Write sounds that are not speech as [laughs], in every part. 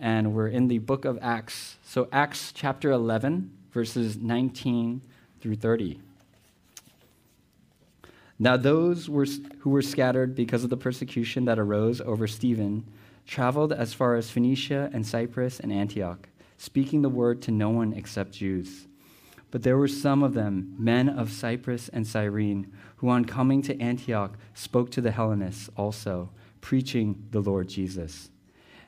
and we're in the book of Acts. So, Acts chapter 11, verses 19 through 30. Now, those were, who were scattered because of the persecution that arose over Stephen traveled as far as Phoenicia and Cyprus and Antioch, speaking the word to no one except Jews. But there were some of them, men of Cyprus and Cyrene, who on coming to Antioch spoke to the Hellenists also, preaching the Lord Jesus.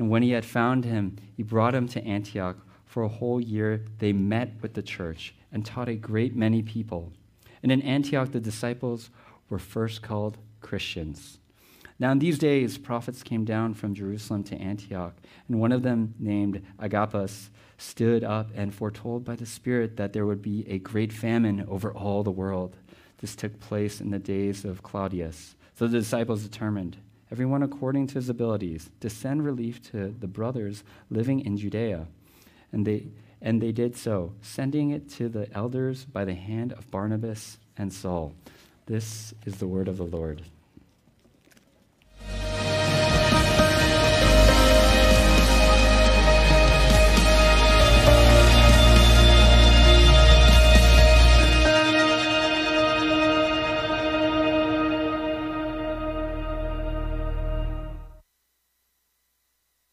and when he had found him, he brought him to Antioch. For a whole year they met with the church and taught a great many people. And in Antioch the disciples were first called Christians. Now, in these days, prophets came down from Jerusalem to Antioch, and one of them, named Agabus, stood up and foretold by the Spirit that there would be a great famine over all the world. This took place in the days of Claudius. So the disciples determined, everyone according to his abilities, to send relief to the brothers living in Judea. And they, and they did so, sending it to the elders by the hand of Barnabas and Saul. This is the word of the Lord.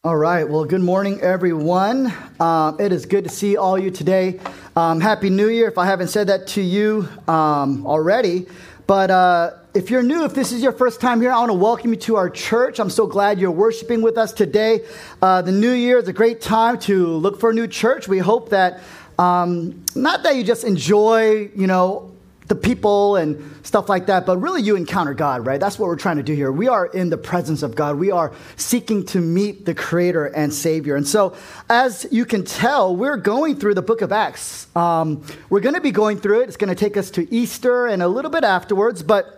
All right. Well, good morning, everyone. Um, it is good to see all you today. Um, Happy New Year, if I haven't said that to you um, already. But uh, if you're new, if this is your first time here, I want to welcome you to our church. I'm so glad you're worshiping with us today. Uh, the new year is a great time to look for a new church. We hope that um, not that you just enjoy, you know, the people and stuff like that, but really you encounter God, right? That's what we're trying to do here. We are in the presence of God. We are seeking to meet the Creator and Savior. And so, as you can tell, we're going through the book of Acts. Um, we're going to be going through it. It's going to take us to Easter and a little bit afterwards, but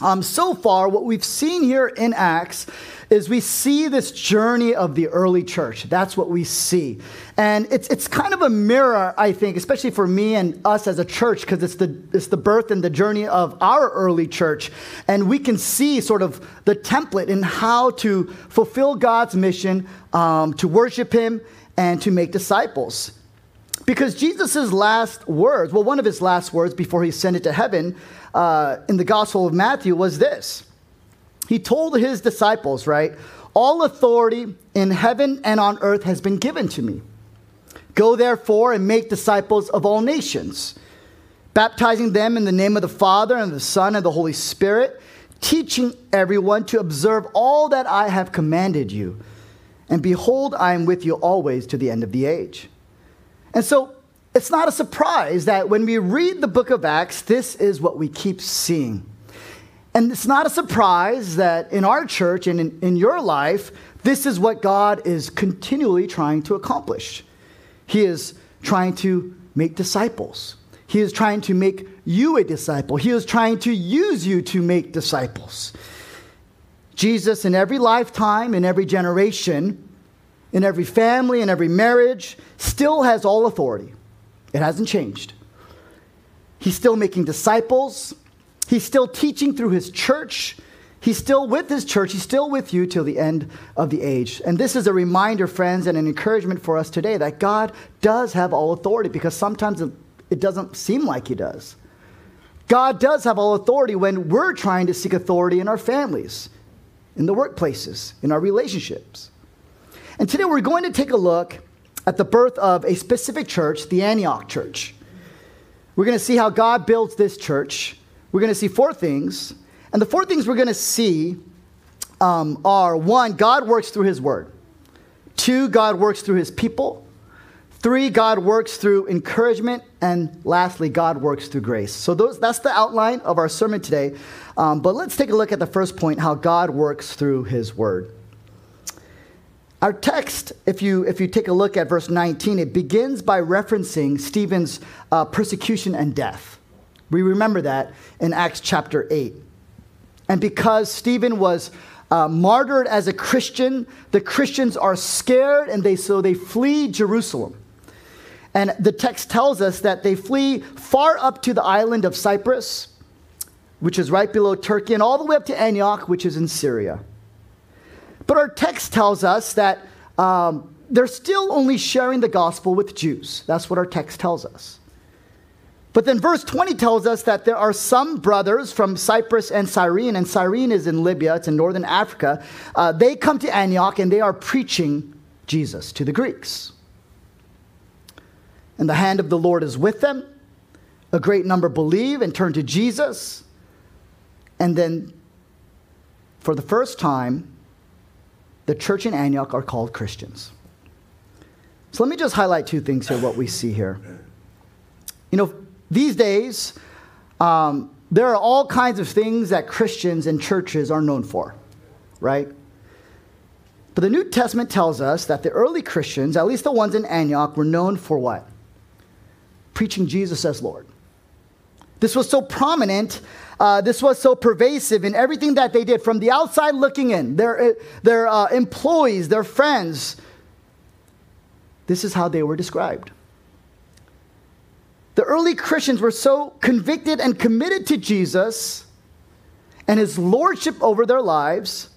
um, so far, what we've seen here in Acts is we see this journey of the early church. That's what we see. And it's, it's kind of a mirror, I think, especially for me and us as a church, because it's the, it's the birth and the journey of our early church. And we can see sort of the template in how to fulfill God's mission, um, to worship Him, and to make disciples. Because Jesus' last words, well, one of his last words before he ascended to heaven uh, in the Gospel of Matthew was this he told his disciples, right? All authority in heaven and on earth has been given to me. Go therefore and make disciples of all nations, baptizing them in the name of the Father and the Son and the Holy Spirit, teaching everyone to observe all that I have commanded you. And behold, I am with you always to the end of the age. And so it's not a surprise that when we read the book of Acts, this is what we keep seeing. And it's not a surprise that in our church and in, in your life, this is what God is continually trying to accomplish. He is trying to make disciples. He is trying to make you a disciple. He is trying to use you to make disciples. Jesus, in every lifetime, in every generation, in every family, in every marriage, still has all authority. It hasn't changed. He's still making disciples. He's still teaching through his church. He's still with his church. He's still with you till the end of the age. And this is a reminder, friends, and an encouragement for us today that God does have all authority because sometimes it doesn't seem like he does. God does have all authority when we're trying to seek authority in our families, in the workplaces, in our relationships. And today we're going to take a look at the birth of a specific church, the Antioch church. We're going to see how God builds this church we're going to see four things. And the four things we're going to see um, are one, God works through his word. Two, God works through his people. Three, God works through encouragement. And lastly, God works through grace. So those, that's the outline of our sermon today. Um, but let's take a look at the first point how God works through his word. Our text, if you, if you take a look at verse 19, it begins by referencing Stephen's uh, persecution and death. We remember that in Acts chapter 8. And because Stephen was uh, martyred as a Christian, the Christians are scared and they, so they flee Jerusalem. And the text tells us that they flee far up to the island of Cyprus, which is right below Turkey, and all the way up to Antioch, which is in Syria. But our text tells us that um, they're still only sharing the gospel with Jews. That's what our text tells us. But then verse 20 tells us that there are some brothers from Cyprus and Cyrene, and Cyrene is in Libya, it's in northern Africa. Uh, they come to Antioch and they are preaching Jesus to the Greeks. And the hand of the Lord is with them. A great number believe and turn to Jesus. And then, for the first time, the church in Antioch are called Christians. So let me just highlight two things here, what we see here. You know, these days, um, there are all kinds of things that Christians and churches are known for, right? But the New Testament tells us that the early Christians, at least the ones in Antioch, were known for what? Preaching Jesus as Lord. This was so prominent uh, this was so pervasive in everything that they did from the outside looking in, their, uh, their uh, employees, their friends. This is how they were described. The early Christians were so convicted and committed to Jesus and his lordship over their lives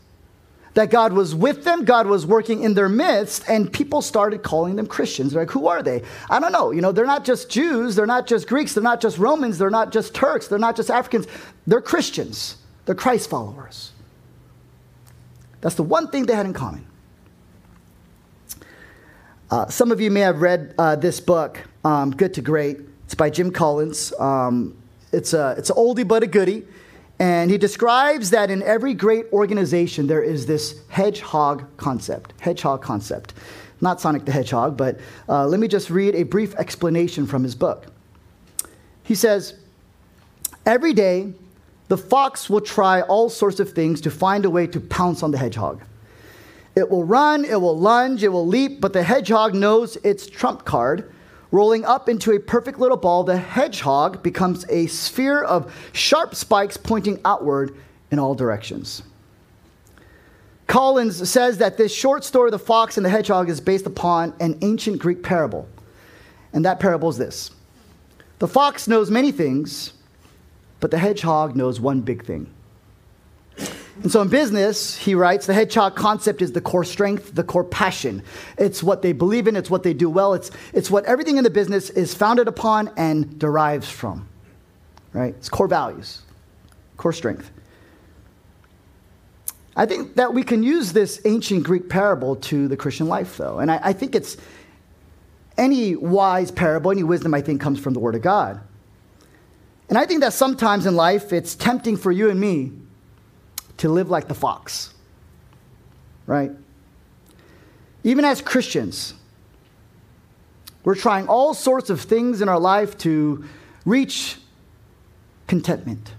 that God was with them, God was working in their midst, and people started calling them Christians. They're like, who are they? I don't know. You know, they're not just Jews, they're not just Greeks, they're not just Romans, they're not just Turks, they're not just Africans. They're Christians, they're Christ followers. That's the one thing they had in common. Uh, some of you may have read uh, this book, um, Good to Great. It's by Jim Collins. Um, it's, a, it's an oldie but a goodie. And he describes that in every great organization, there is this hedgehog concept. Hedgehog concept. Not Sonic the Hedgehog, but uh, let me just read a brief explanation from his book. He says, Every day, the fox will try all sorts of things to find a way to pounce on the hedgehog. It will run, it will lunge, it will leap, but the hedgehog knows its trump card Rolling up into a perfect little ball, the hedgehog becomes a sphere of sharp spikes pointing outward in all directions. Collins says that this short story, The Fox and the Hedgehog, is based upon an ancient Greek parable. And that parable is this The fox knows many things, but the hedgehog knows one big thing. And so in business, he writes, the hedgehog concept is the core strength, the core passion. It's what they believe in, it's what they do well, it's, it's what everything in the business is founded upon and derives from. Right? It's core values, core strength. I think that we can use this ancient Greek parable to the Christian life, though. And I, I think it's any wise parable, any wisdom, I think, comes from the Word of God. And I think that sometimes in life, it's tempting for you and me to live like the fox, right? Even as Christians, we're trying all sorts of things in our life to reach contentment.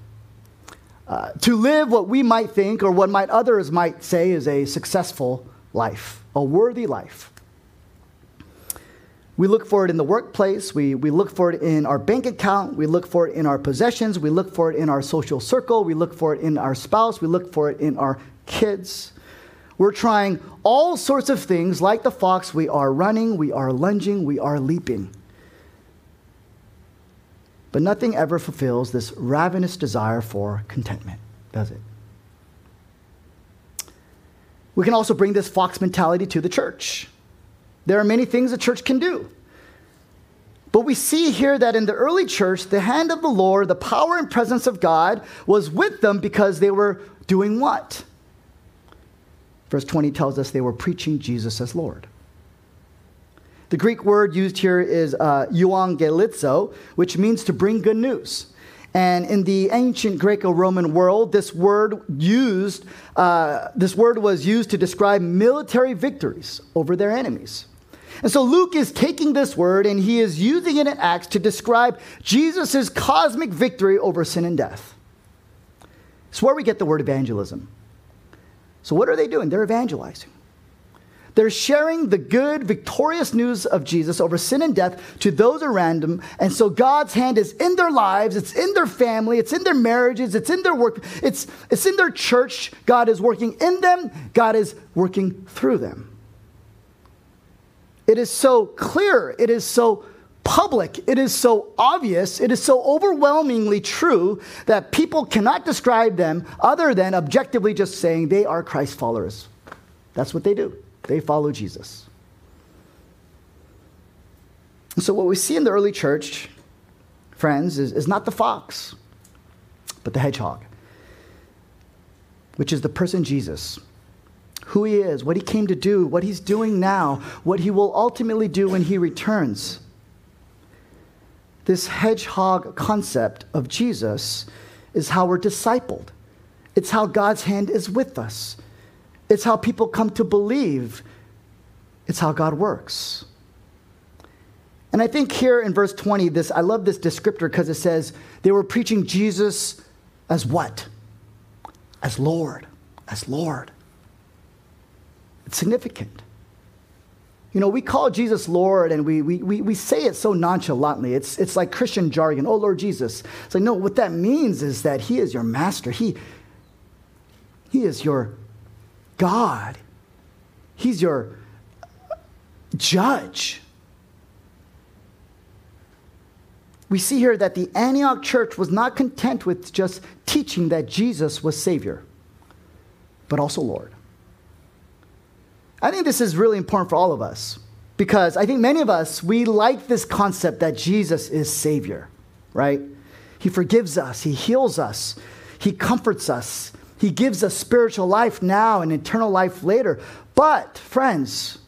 Uh, to live what we might think or what might others might say is a successful life, a worthy life. We look for it in the workplace. We, we look for it in our bank account. We look for it in our possessions. We look for it in our social circle. We look for it in our spouse. We look for it in our kids. We're trying all sorts of things like the fox. We are running, we are lunging, we are leaping. But nothing ever fulfills this ravenous desire for contentment, does it? We can also bring this fox mentality to the church. There are many things the church can do. But we see here that in the early church, the hand of the Lord, the power and presence of God was with them because they were doing what? Verse 20 tells us they were preaching Jesus as Lord. The Greek word used here is uh, euangelizo, which means to bring good news. And in the ancient Greco-Roman world, this word used, uh, this word was used to describe military victories over their enemies. And so Luke is taking this word and he is using it in Acts to describe Jesus' cosmic victory over sin and death. It's where we get the word evangelism. So, what are they doing? They're evangelizing. They're sharing the good, victorious news of Jesus over sin and death to those around them. And so God's hand is in their lives, it's in their family, it's in their marriages, it's in their work, it's, it's in their church. God is working in them, God is working through them. It is so clear, it is so public, it is so obvious, it is so overwhelmingly true that people cannot describe them other than objectively just saying they are Christ followers. That's what they do, they follow Jesus. So, what we see in the early church, friends, is, is not the fox, but the hedgehog, which is the person Jesus who he is, what he came to do, what he's doing now, what he will ultimately do when he returns this hedgehog concept of Jesus is how we're discipled. It's how God's hand is with us. It's how people come to believe. It's how God works. And I think here in verse 20, this I love this descriptor because it says they were preaching Jesus as what? As Lord. As Lord. It's significant. You know, we call Jesus Lord and we, we, we, we say it so nonchalantly. It's, it's like Christian jargon. Oh, Lord Jesus. It's like, no, what that means is that He is your master. He, he is your God. He's your judge. We see here that the Antioch church was not content with just teaching that Jesus was Savior, but also Lord. I think this is really important for all of us because I think many of us, we like this concept that Jesus is Savior, right? He forgives us, He heals us, He comforts us, He gives us spiritual life now and eternal life later. But, friends,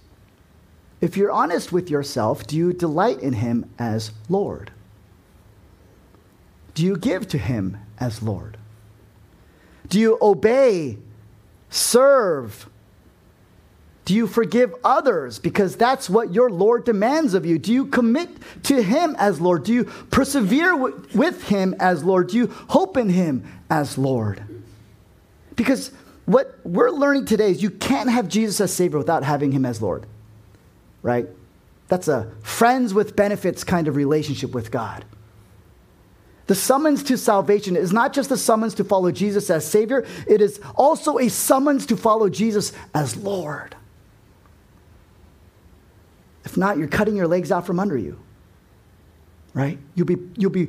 if you're honest with yourself, do you delight in Him as Lord? Do you give to Him as Lord? Do you obey, serve, do you forgive others? Because that's what your Lord demands of you. Do you commit to Him as Lord? Do you persevere with Him as Lord? Do you hope in Him as Lord? Because what we're learning today is you can't have Jesus as Savior without having Him as Lord, right? That's a friends with benefits kind of relationship with God. The summons to salvation is not just a summons to follow Jesus as Savior, it is also a summons to follow Jesus as Lord. If not, you're cutting your legs out from under you. Right? You'll be, you'll be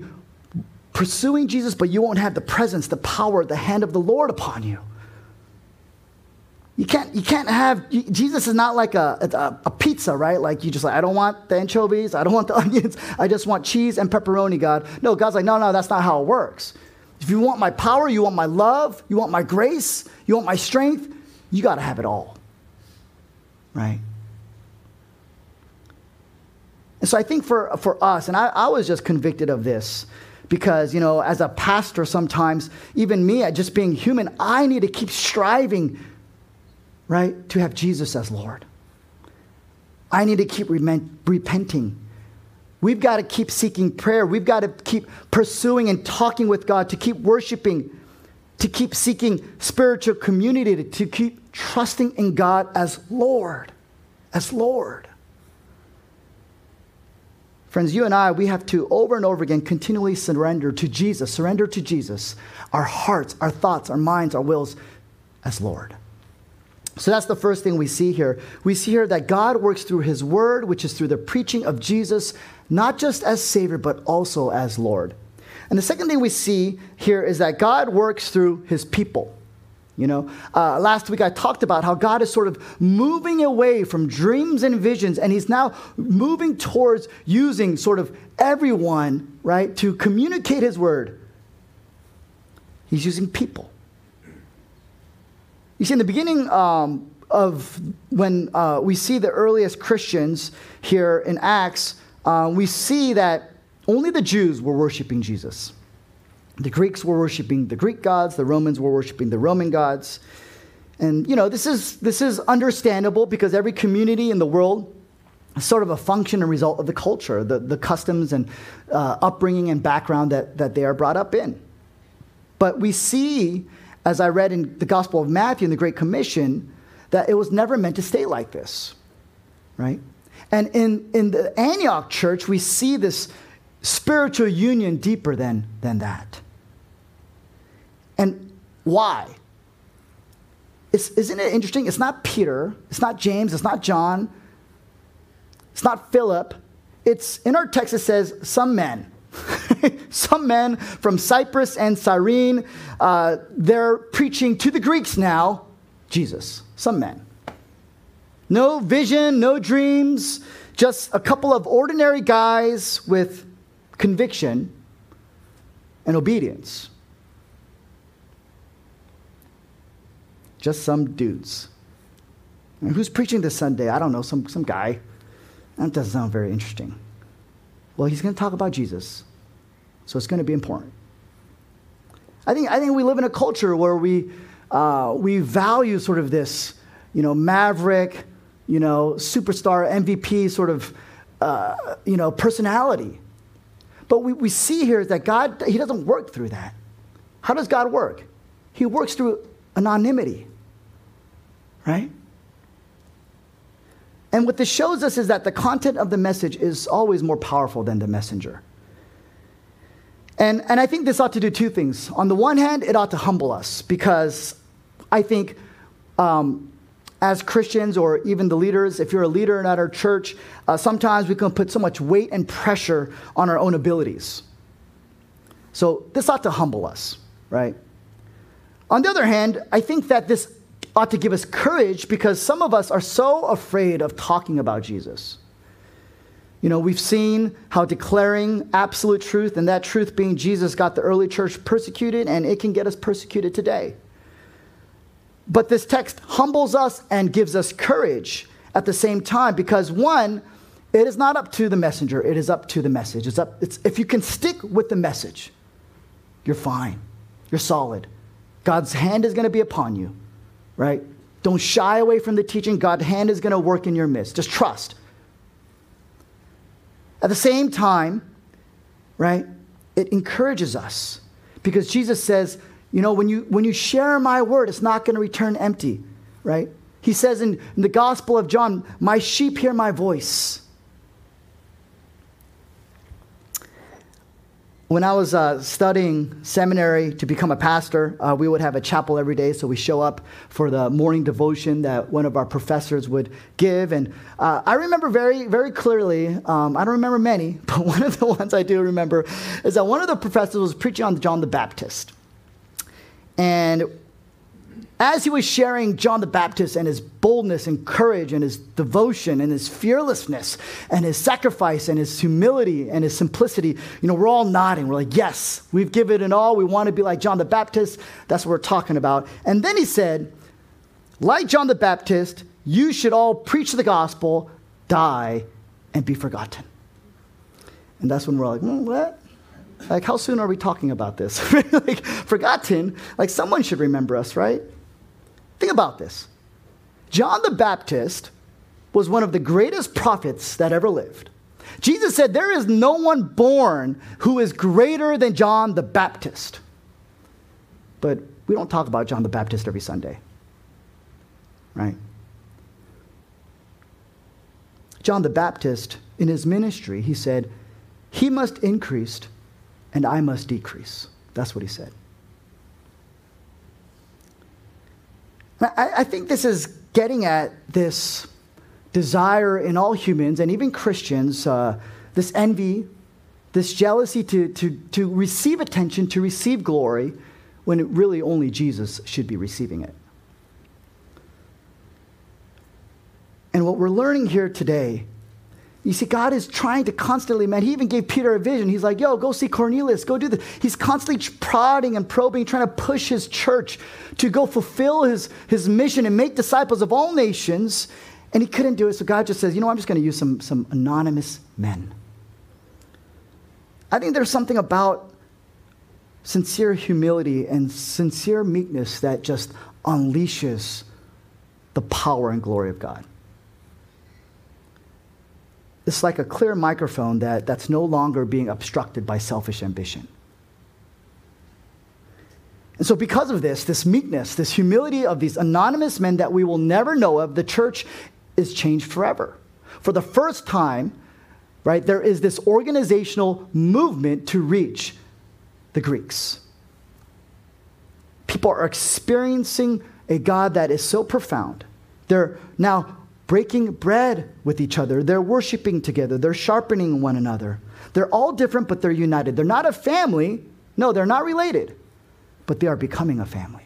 pursuing Jesus, but you won't have the presence, the power, the hand of the Lord upon you. You can't, you can't have, Jesus is not like a, a, a, pizza, right? Like you just like, I don't want the anchovies, I don't want the [laughs] onions, I just want cheese and pepperoni, God. No, God's like, no, no, that's not how it works. If you want my power, you want my love, you want my grace, you want my strength, you got to have it all, right? And so I think for, for us, and I, I was just convicted of this because, you know, as a pastor, sometimes, even me, just being human, I need to keep striving, right, to have Jesus as Lord. I need to keep repenting. We've got to keep seeking prayer. We've got to keep pursuing and talking with God, to keep worshiping, to keep seeking spiritual community, to keep trusting in God as Lord, as Lord. Friends, you and I, we have to over and over again continually surrender to Jesus, surrender to Jesus, our hearts, our thoughts, our minds, our wills as Lord. So that's the first thing we see here. We see here that God works through his word, which is through the preaching of Jesus, not just as Savior, but also as Lord. And the second thing we see here is that God works through his people. You know, uh, last week I talked about how God is sort of moving away from dreams and visions, and He's now moving towards using sort of everyone, right, to communicate His word. He's using people. You see, in the beginning um, of when uh, we see the earliest Christians here in Acts, uh, we see that only the Jews were worshiping Jesus. The Greeks were worshiping the Greek gods, the Romans were worshiping the Roman gods. And, you know, this is, this is understandable because every community in the world is sort of a function and result of the culture, the, the customs and uh, upbringing and background that, that they are brought up in. But we see, as I read in the Gospel of Matthew in the Great Commission, that it was never meant to stay like this, right? And in, in the Antioch church, we see this spiritual union deeper than, than that. And why? It's, isn't it interesting? It's not Peter, it's not James, it's not John, it's not Philip. It's in our text, it says some men. [laughs] some men from Cyprus and Cyrene, uh, they're preaching to the Greeks now Jesus. Some men. No vision, no dreams, just a couple of ordinary guys with conviction and obedience. Just some dudes. And who's preaching this Sunday? I don't know, some, some guy. That doesn't sound very interesting. Well, he's going to talk about Jesus, so it's going to be important. I think, I think we live in a culture where we, uh, we value sort of this, you know, maverick, you know, superstar MVP sort of, uh, you know, personality. But we, we see here that God, He doesn't work through that. How does God work? He works through anonymity, right? And what this shows us is that the content of the message is always more powerful than the messenger. And, and I think this ought to do two things. On the one hand, it ought to humble us because I think um, as Christians or even the leaders, if you're a leader at our church, uh, sometimes we can put so much weight and pressure on our own abilities. So this ought to humble us, right? On the other hand, I think that this ought to give us courage because some of us are so afraid of talking about Jesus. You know, we've seen how declaring absolute truth and that truth being Jesus got the early church persecuted, and it can get us persecuted today. But this text humbles us and gives us courage at the same time because, one, it is not up to the messenger, it is up to the message. It's up, it's, if you can stick with the message, you're fine, you're solid. God's hand is going to be upon you, right? Don't shy away from the teaching. God's hand is going to work in your midst. Just trust. At the same time, right, it encourages us because Jesus says, you know, when you, when you share my word, it's not going to return empty, right? He says in, in the Gospel of John, My sheep hear my voice. When I was uh, studying seminary to become a pastor, uh, we would have a chapel every day. So we show up for the morning devotion that one of our professors would give. And uh, I remember very, very clearly, um, I don't remember many, [laughs] but one of the ones I do remember is that one of the professors was preaching on John the Baptist. And as he was sharing John the Baptist and his boldness and courage and his devotion and his fearlessness and his sacrifice and his humility and his simplicity, you know, we're all nodding. We're like, yes, we've given it all. We want to be like John the Baptist. That's what we're talking about. And then he said, like John the Baptist, you should all preach the gospel, die, and be forgotten. And that's when we're like, mm, what? Like, how soon are we talking about this? [laughs] like, forgotten? Like, someone should remember us, right? Think about this. John the Baptist was one of the greatest prophets that ever lived. Jesus said, There is no one born who is greater than John the Baptist. But we don't talk about John the Baptist every Sunday, right? John the Baptist, in his ministry, he said, He must increase and I must decrease. That's what he said. I, I think this is getting at this desire in all humans and even Christians, uh, this envy, this jealousy to, to, to receive attention, to receive glory, when really only Jesus should be receiving it. And what we're learning here today you see, God is trying to constantly, man, he even gave Peter a vision. He's like, yo, go see Cornelius, go do this. He's constantly prodding and probing, trying to push his church to go fulfill his, his mission and make disciples of all nations. And he couldn't do it. So God just says, you know, I'm just going to use some, some anonymous men. I think there's something about sincere humility and sincere meekness that just unleashes the power and glory of God. It's like a clear microphone that, that's no longer being obstructed by selfish ambition. And so, because of this, this meekness, this humility of these anonymous men that we will never know of, the church is changed forever. For the first time, right, there is this organizational movement to reach the Greeks. People are experiencing a God that is so profound. They're now breaking bread with each other. They're worshiping together. They're sharpening one another. They're all different, but they're united. They're not a family. No, they're not related, but they are becoming a family.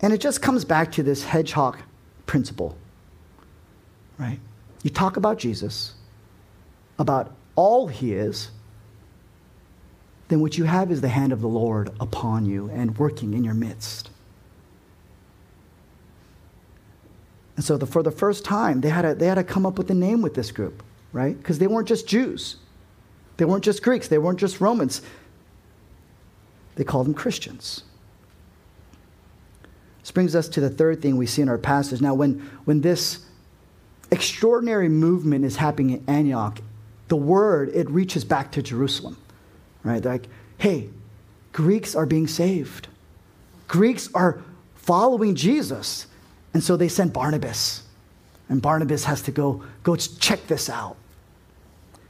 And it just comes back to this hedgehog principle, right? You talk about Jesus, about all he is, then what you have is the hand of the Lord upon you and working in your midst. And so, the, for the first time, they had, to, they had to come up with a name with this group, right? Because they weren't just Jews, they weren't just Greeks, they weren't just Romans. They called them Christians. This brings us to the third thing we see in our passage. Now, when, when this extraordinary movement is happening in Antioch, the word, it reaches back to Jerusalem, right? They're like, hey, Greeks are being saved. Greeks are following Jesus. And so they sent Barnabas. And Barnabas has to go, go check this out.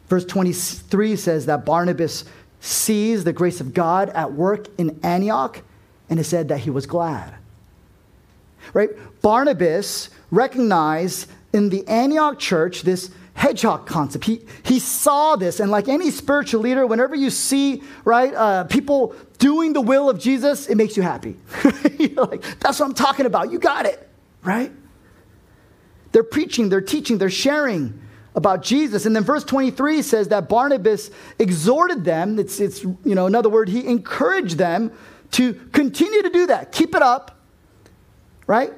Verse 23 says that Barnabas sees the grace of God at work in Antioch, and it said that he was glad. Right? Barnabas recognized in the Antioch church this hedgehog concept. He, he saw this, and like any spiritual leader, whenever you see, right, uh, people doing the will of Jesus, it makes you happy. [laughs] Like, that's what I'm talking about. You got it right? They're preaching, they're teaching, they're sharing about Jesus. And then verse 23 says that Barnabas exhorted them. It's, it's you know, another word, he encouraged them to continue to do that. Keep it up, right?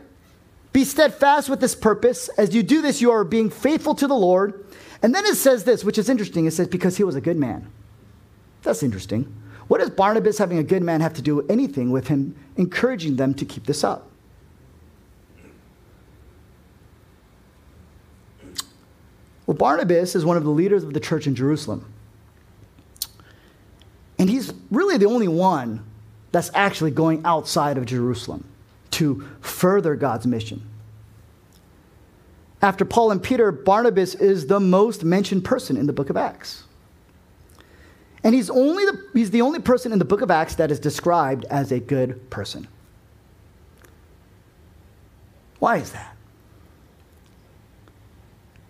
Be steadfast with this purpose. As you do this, you are being faithful to the Lord. And then it says this, which is interesting. It says, because he was a good man. That's interesting. What does Barnabas having a good man have to do anything with him encouraging them to keep this up? Well, Barnabas is one of the leaders of the church in Jerusalem. And he's really the only one that's actually going outside of Jerusalem to further God's mission. After Paul and Peter, Barnabas is the most mentioned person in the book of Acts. And he's, only the, he's the only person in the book of Acts that is described as a good person. Why is that?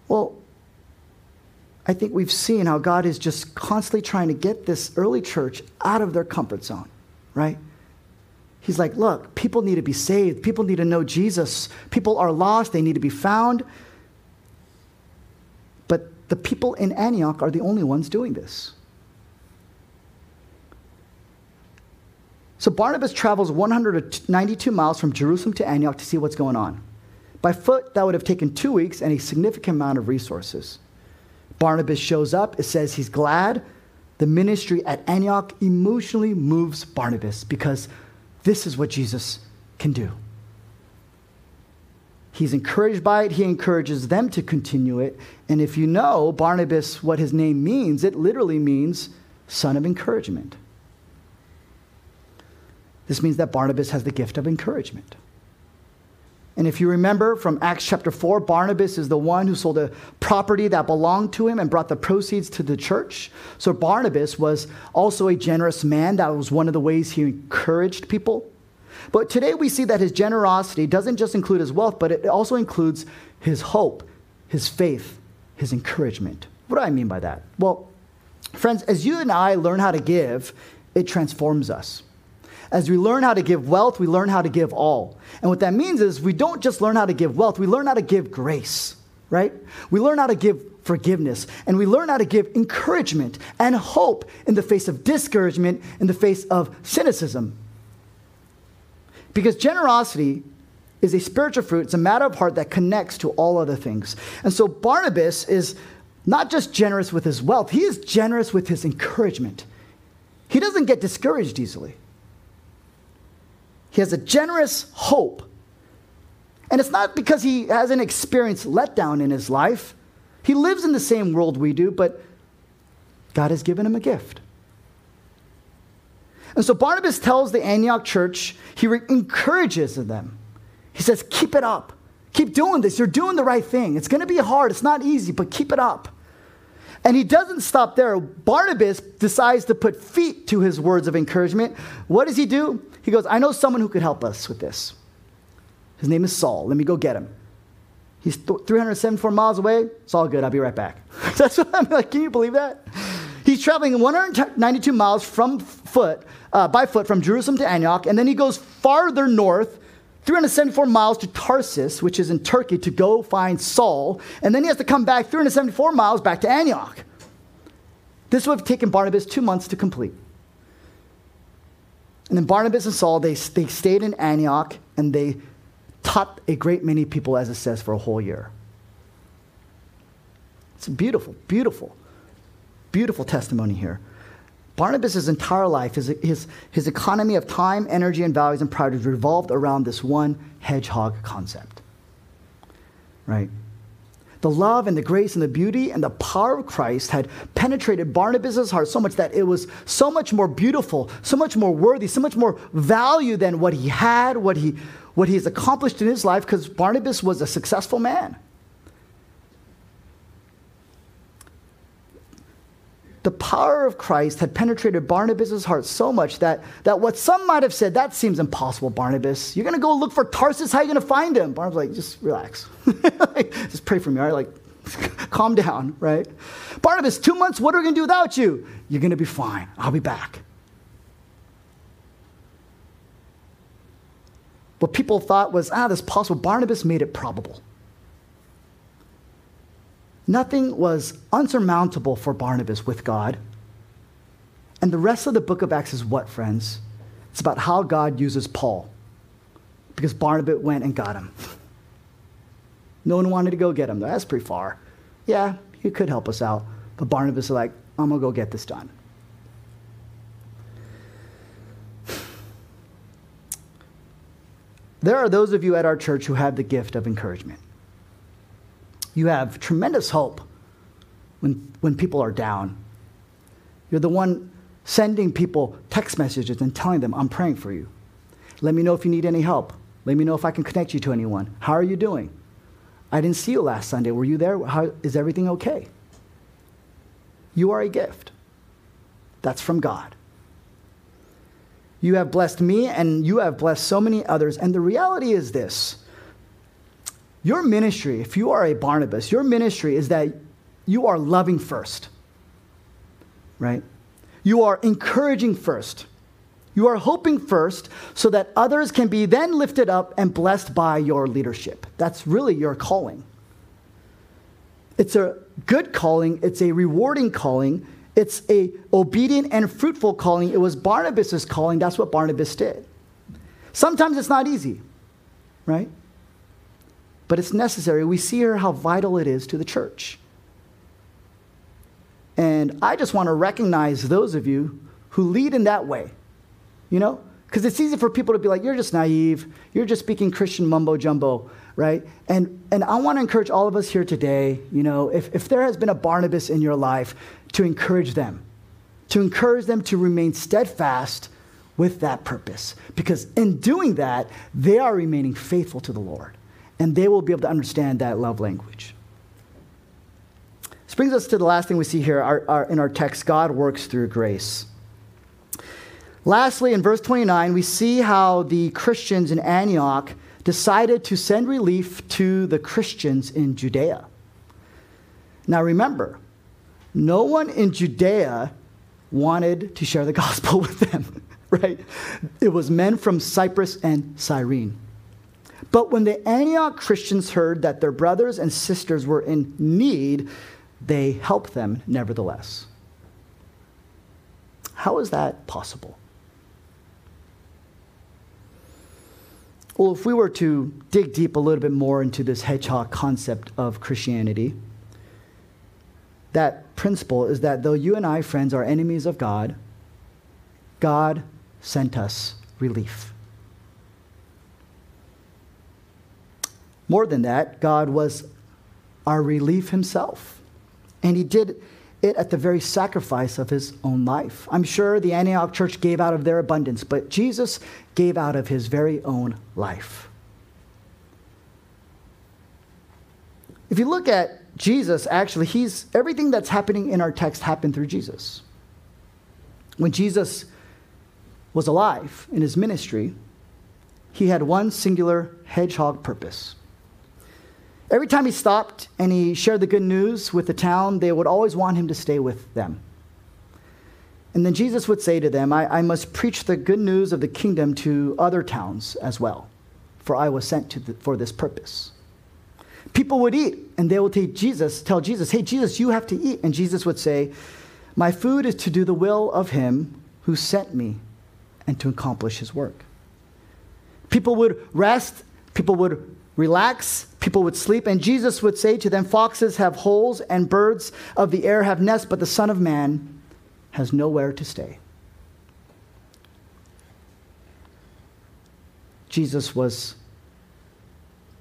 Well, I think we've seen how God is just constantly trying to get this early church out of their comfort zone, right? He's like, look, people need to be saved. People need to know Jesus. People are lost. They need to be found. But the people in Antioch are the only ones doing this. So Barnabas travels 192 miles from Jerusalem to Antioch to see what's going on. By foot, that would have taken two weeks and a significant amount of resources. Barnabas shows up. It says he's glad. The ministry at Antioch emotionally moves Barnabas because this is what Jesus can do. He's encouraged by it. He encourages them to continue it. And if you know Barnabas, what his name means, it literally means son of encouragement. This means that Barnabas has the gift of encouragement. And if you remember from Acts chapter 4, Barnabas is the one who sold a property that belonged to him and brought the proceeds to the church. So Barnabas was also a generous man. That was one of the ways he encouraged people. But today we see that his generosity doesn't just include his wealth, but it also includes his hope, his faith, his encouragement. What do I mean by that? Well, friends, as you and I learn how to give, it transforms us. As we learn how to give wealth, we learn how to give all. And what that means is we don't just learn how to give wealth, we learn how to give grace, right? We learn how to give forgiveness, and we learn how to give encouragement and hope in the face of discouragement, in the face of cynicism. Because generosity is a spiritual fruit, it's a matter of heart that connects to all other things. And so Barnabas is not just generous with his wealth, he is generous with his encouragement. He doesn't get discouraged easily. He has a generous hope. And it's not because he hasn't experienced letdown in his life. He lives in the same world we do, but God has given him a gift. And so Barnabas tells the Antioch church, he re- encourages them. He says, Keep it up. Keep doing this. You're doing the right thing. It's going to be hard. It's not easy, but keep it up. And he doesn't stop there. Barnabas decides to put feet to his words of encouragement. What does he do? He goes, I know someone who could help us with this. His name is Saul. Let me go get him. He's 374 miles away. It's all good. I'll be right back. [laughs] That's what I'm like. Can you believe that? He's traveling 192 miles from foot, uh, by foot from Jerusalem to Antioch, and then he goes farther north 374 miles to Tarsus, which is in Turkey, to go find Saul. And then he has to come back 374 miles back to Antioch. This would have taken Barnabas two months to complete. And then Barnabas and Saul, they, they stayed in Antioch and they taught a great many people, as it says, for a whole year. It's a beautiful, beautiful, beautiful testimony here. Barnabas' entire life, his, his, his economy of time, energy, and values and priorities revolved around this one hedgehog concept. Right? The love and the grace and the beauty and the power of Christ had penetrated Barnabas' heart so much that it was so much more beautiful, so much more worthy, so much more value than what he had, what he what he has accomplished in his life, because Barnabas was a successful man. The power of Christ had penetrated Barnabas' heart so much that, that what some might have said, that seems impossible, Barnabas. You're going to go look for Tarsus. How are you going to find him? Barnabas like, just relax. [laughs] just pray for me, all right? Like, [laughs] calm down, right? Barnabas, two months, what are we going to do without you? You're going to be fine. I'll be back. What people thought was, ah, this possible. Barnabas made it probable. Nothing was unsurmountable for Barnabas with God. And the rest of the book of Acts is what, friends? It's about how God uses Paul. Because Barnabas went and got him. No one wanted to go get him. That's pretty far. Yeah, he could help us out. But Barnabas is like, I'm going to go get this done. There are those of you at our church who have the gift of encouragement. You have tremendous hope when, when people are down. You're the one sending people text messages and telling them, I'm praying for you. Let me know if you need any help. Let me know if I can connect you to anyone. How are you doing? I didn't see you last Sunday. Were you there? How, is everything okay? You are a gift. That's from God. You have blessed me and you have blessed so many others. And the reality is this your ministry, if you are a Barnabas, your ministry is that you are loving first, right? You are encouraging first. You are hoping first so that others can be then lifted up and blessed by your leadership. That's really your calling. It's a good calling, it's a rewarding calling, it's a obedient and fruitful calling. It was Barnabas' calling. That's what Barnabas did. Sometimes it's not easy, right? But it's necessary. We see here how vital it is to the church. And I just want to recognize those of you who lead in that way, you know? Because it's easy for people to be like, you're just naive, you're just speaking Christian mumbo jumbo, right? And, and I want to encourage all of us here today, you know, if, if there has been a Barnabas in your life, to encourage them, to encourage them to remain steadfast with that purpose. Because in doing that, they are remaining faithful to the Lord and they will be able to understand that love language. This brings us to the last thing we see here our, our, in our text God works through grace. Lastly, in verse 29, we see how the Christians in Antioch decided to send relief to the Christians in Judea. Now remember, no one in Judea wanted to share the [laughs] gospel with them, [laughs] right? It was men from Cyprus and Cyrene. But when the Antioch Christians heard that their brothers and sisters were in need, they helped them nevertheless. How is that possible? Well, if we were to dig deep a little bit more into this hedgehog concept of Christianity, that principle is that though you and I, friends, are enemies of God, God sent us relief. More than that, God was our relief himself. And he did it at the very sacrifice of his own life. I'm sure the Antioch church gave out of their abundance, but Jesus gave out of his very own life. If you look at Jesus, actually, he's everything that's happening in our text happened through Jesus. When Jesus was alive in his ministry, he had one singular hedgehog purpose. Every time he stopped and he shared the good news with the town, they would always want him to stay with them. And then Jesus would say to them, I, I must preach the good news of the kingdom to other towns as well, for I was sent the, for this purpose. People would eat, and they would tell Jesus, tell Jesus, hey, Jesus, you have to eat. And Jesus would say, My food is to do the will of him who sent me and to accomplish his work. People would rest, people would relax, people would sleep, and Jesus would say to them, Foxes have holes, and birds of the air have nests, but the Son of Man has nowhere to stay. Jesus was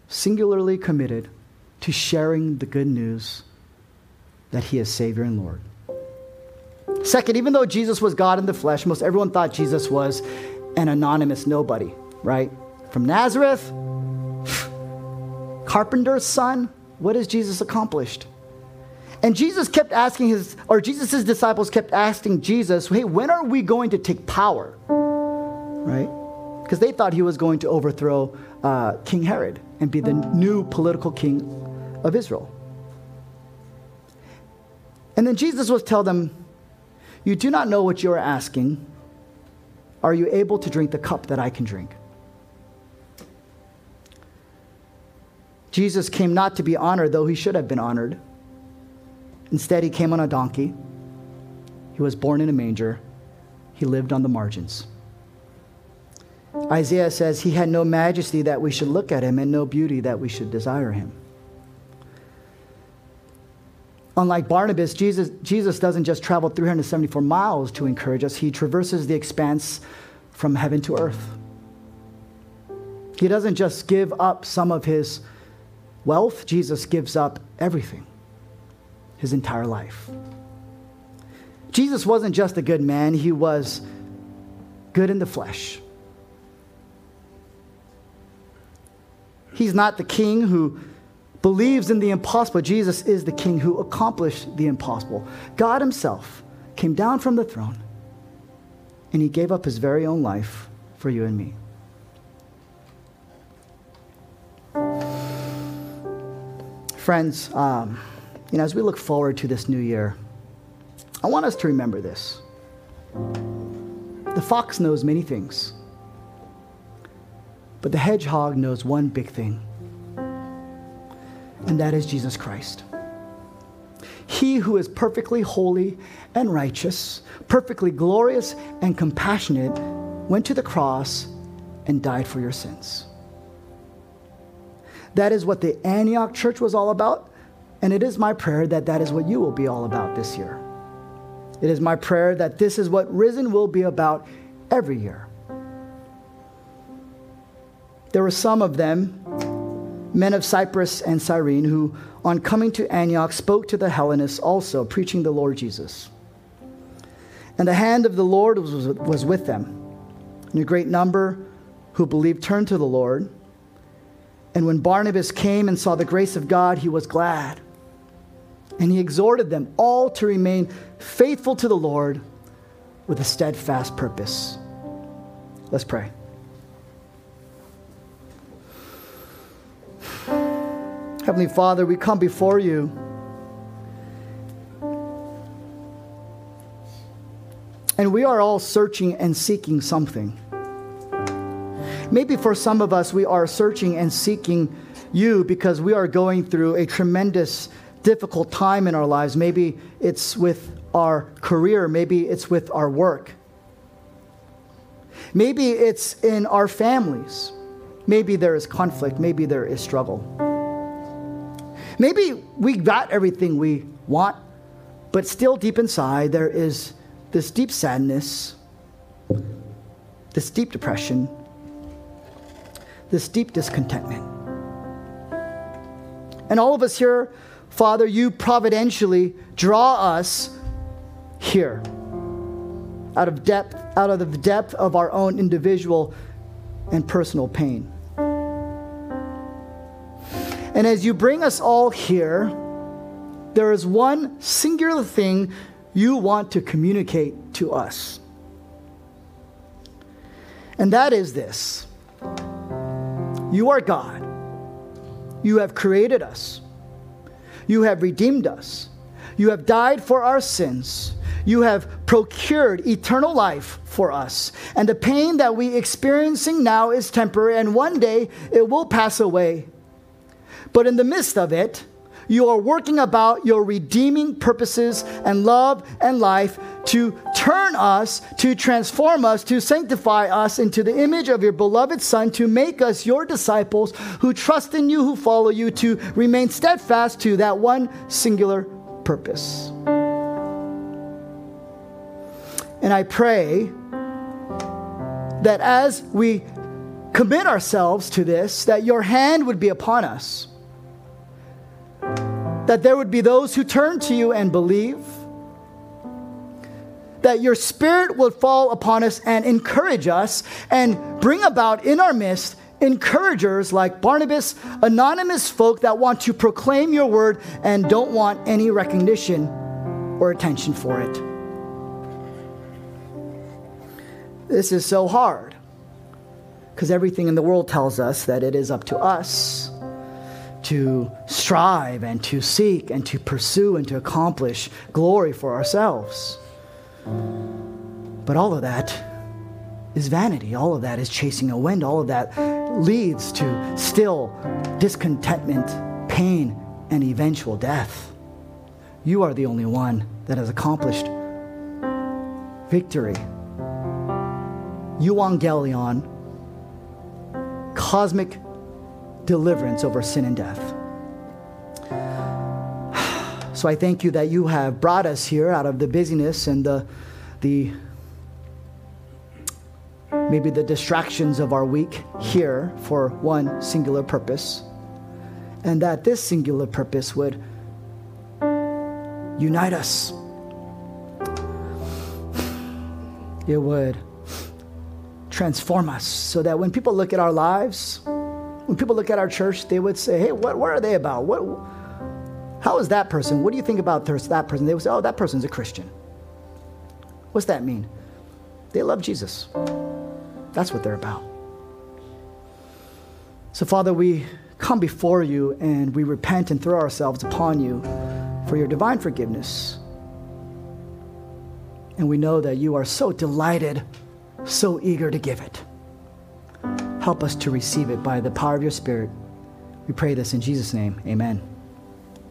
singularly committed to sharing the good news that he is Savior and Lord. Second, even though Jesus was God in the flesh, most everyone thought Jesus was an anonymous nobody, right? From Nazareth, carpenter's son, what has Jesus accomplished? And Jesus kept asking his, or Jesus' disciples kept asking Jesus, hey, when are we going to take power? Right? Because they thought he was going to overthrow uh, King Herod and be the new political king of Israel. And then Jesus would tell them, You do not know what you are asking. Are you able to drink the cup that I can drink? Jesus came not to be honored, though he should have been honored. Instead, he came on a donkey. He was born in a manger. He lived on the margins. Isaiah says he had no majesty that we should look at him and no beauty that we should desire him. Unlike Barnabas, Jesus, Jesus doesn't just travel 374 miles to encourage us, he traverses the expanse from heaven to earth. He doesn't just give up some of his wealth, Jesus gives up everything, his entire life. Jesus wasn't just a good man, he was good in the flesh. He's not the king who believes in the impossible. Jesus is the king who accomplished the impossible. God himself came down from the throne and he gave up his very own life for you and me. Friends, um, you know, as we look forward to this new year, I want us to remember this. The fox knows many things. But the hedgehog knows one big thing, and that is Jesus Christ. He who is perfectly holy and righteous, perfectly glorious and compassionate, went to the cross and died for your sins. That is what the Antioch church was all about, and it is my prayer that that is what you will be all about this year. It is my prayer that this is what Risen will be about every year. There were some of them, men of Cyprus and Cyrene, who, on coming to Antioch, spoke to the Hellenists also, preaching the Lord Jesus. And the hand of the Lord was, was with them. And a great number who believed turned to the Lord. And when Barnabas came and saw the grace of God, he was glad. And he exhorted them all to remain faithful to the Lord with a steadfast purpose. Let's pray. Heavenly Father, we come before you. And we are all searching and seeking something. Maybe for some of us, we are searching and seeking you because we are going through a tremendous, difficult time in our lives. Maybe it's with our career, maybe it's with our work, maybe it's in our families. Maybe there is conflict, maybe there is struggle. Maybe we got everything we want, but still deep inside there is this deep sadness, this deep depression, this deep discontentment. And all of us here Father, you providentially draw us here out of depth out of the depth of our own individual and personal pain. And as you bring us all here, there is one singular thing you want to communicate to us. And that is this You are God. You have created us. You have redeemed us. You have died for our sins. You have procured eternal life for us. And the pain that we experiencing now is temporary and one day it will pass away. But in the midst of it, you are working about your redeeming purposes and love and life to turn us, to transform us, to sanctify us into the image of your beloved Son, to make us your disciples who trust in you, who follow you, to remain steadfast to that one singular purpose. And I pray that as we commit ourselves to this, that your hand would be upon us that there would be those who turn to you and believe, that your spirit would fall upon us and encourage us and bring about in our midst encouragers like Barnabas, anonymous folk that want to proclaim your word and don't want any recognition or attention for it. This is so hard because everything in the world tells us that it is up to us to strive and to seek and to pursue and to accomplish glory for ourselves. But all of that is vanity. All of that is chasing a wind. All of that leads to still discontentment, pain, and eventual death. You are the only one that has accomplished victory. Euangelion, cosmic deliverance over sin and death. So I thank you that you have brought us here out of the busyness and the, the maybe the distractions of our week here for one singular purpose. And that this singular purpose would unite us. It would transform us so that when people look at our lives, when people look at our church, they would say, hey, what, what are they about? What, how is that person? What do you think about that person? They would say, oh, that person's a Christian. What's that mean? They love Jesus. That's what they're about. So, Father, we come before you and we repent and throw ourselves upon you for your divine forgiveness. And we know that you are so delighted, so eager to give it. Help us to receive it by the power of your Spirit. We pray this in Jesus' name. Amen.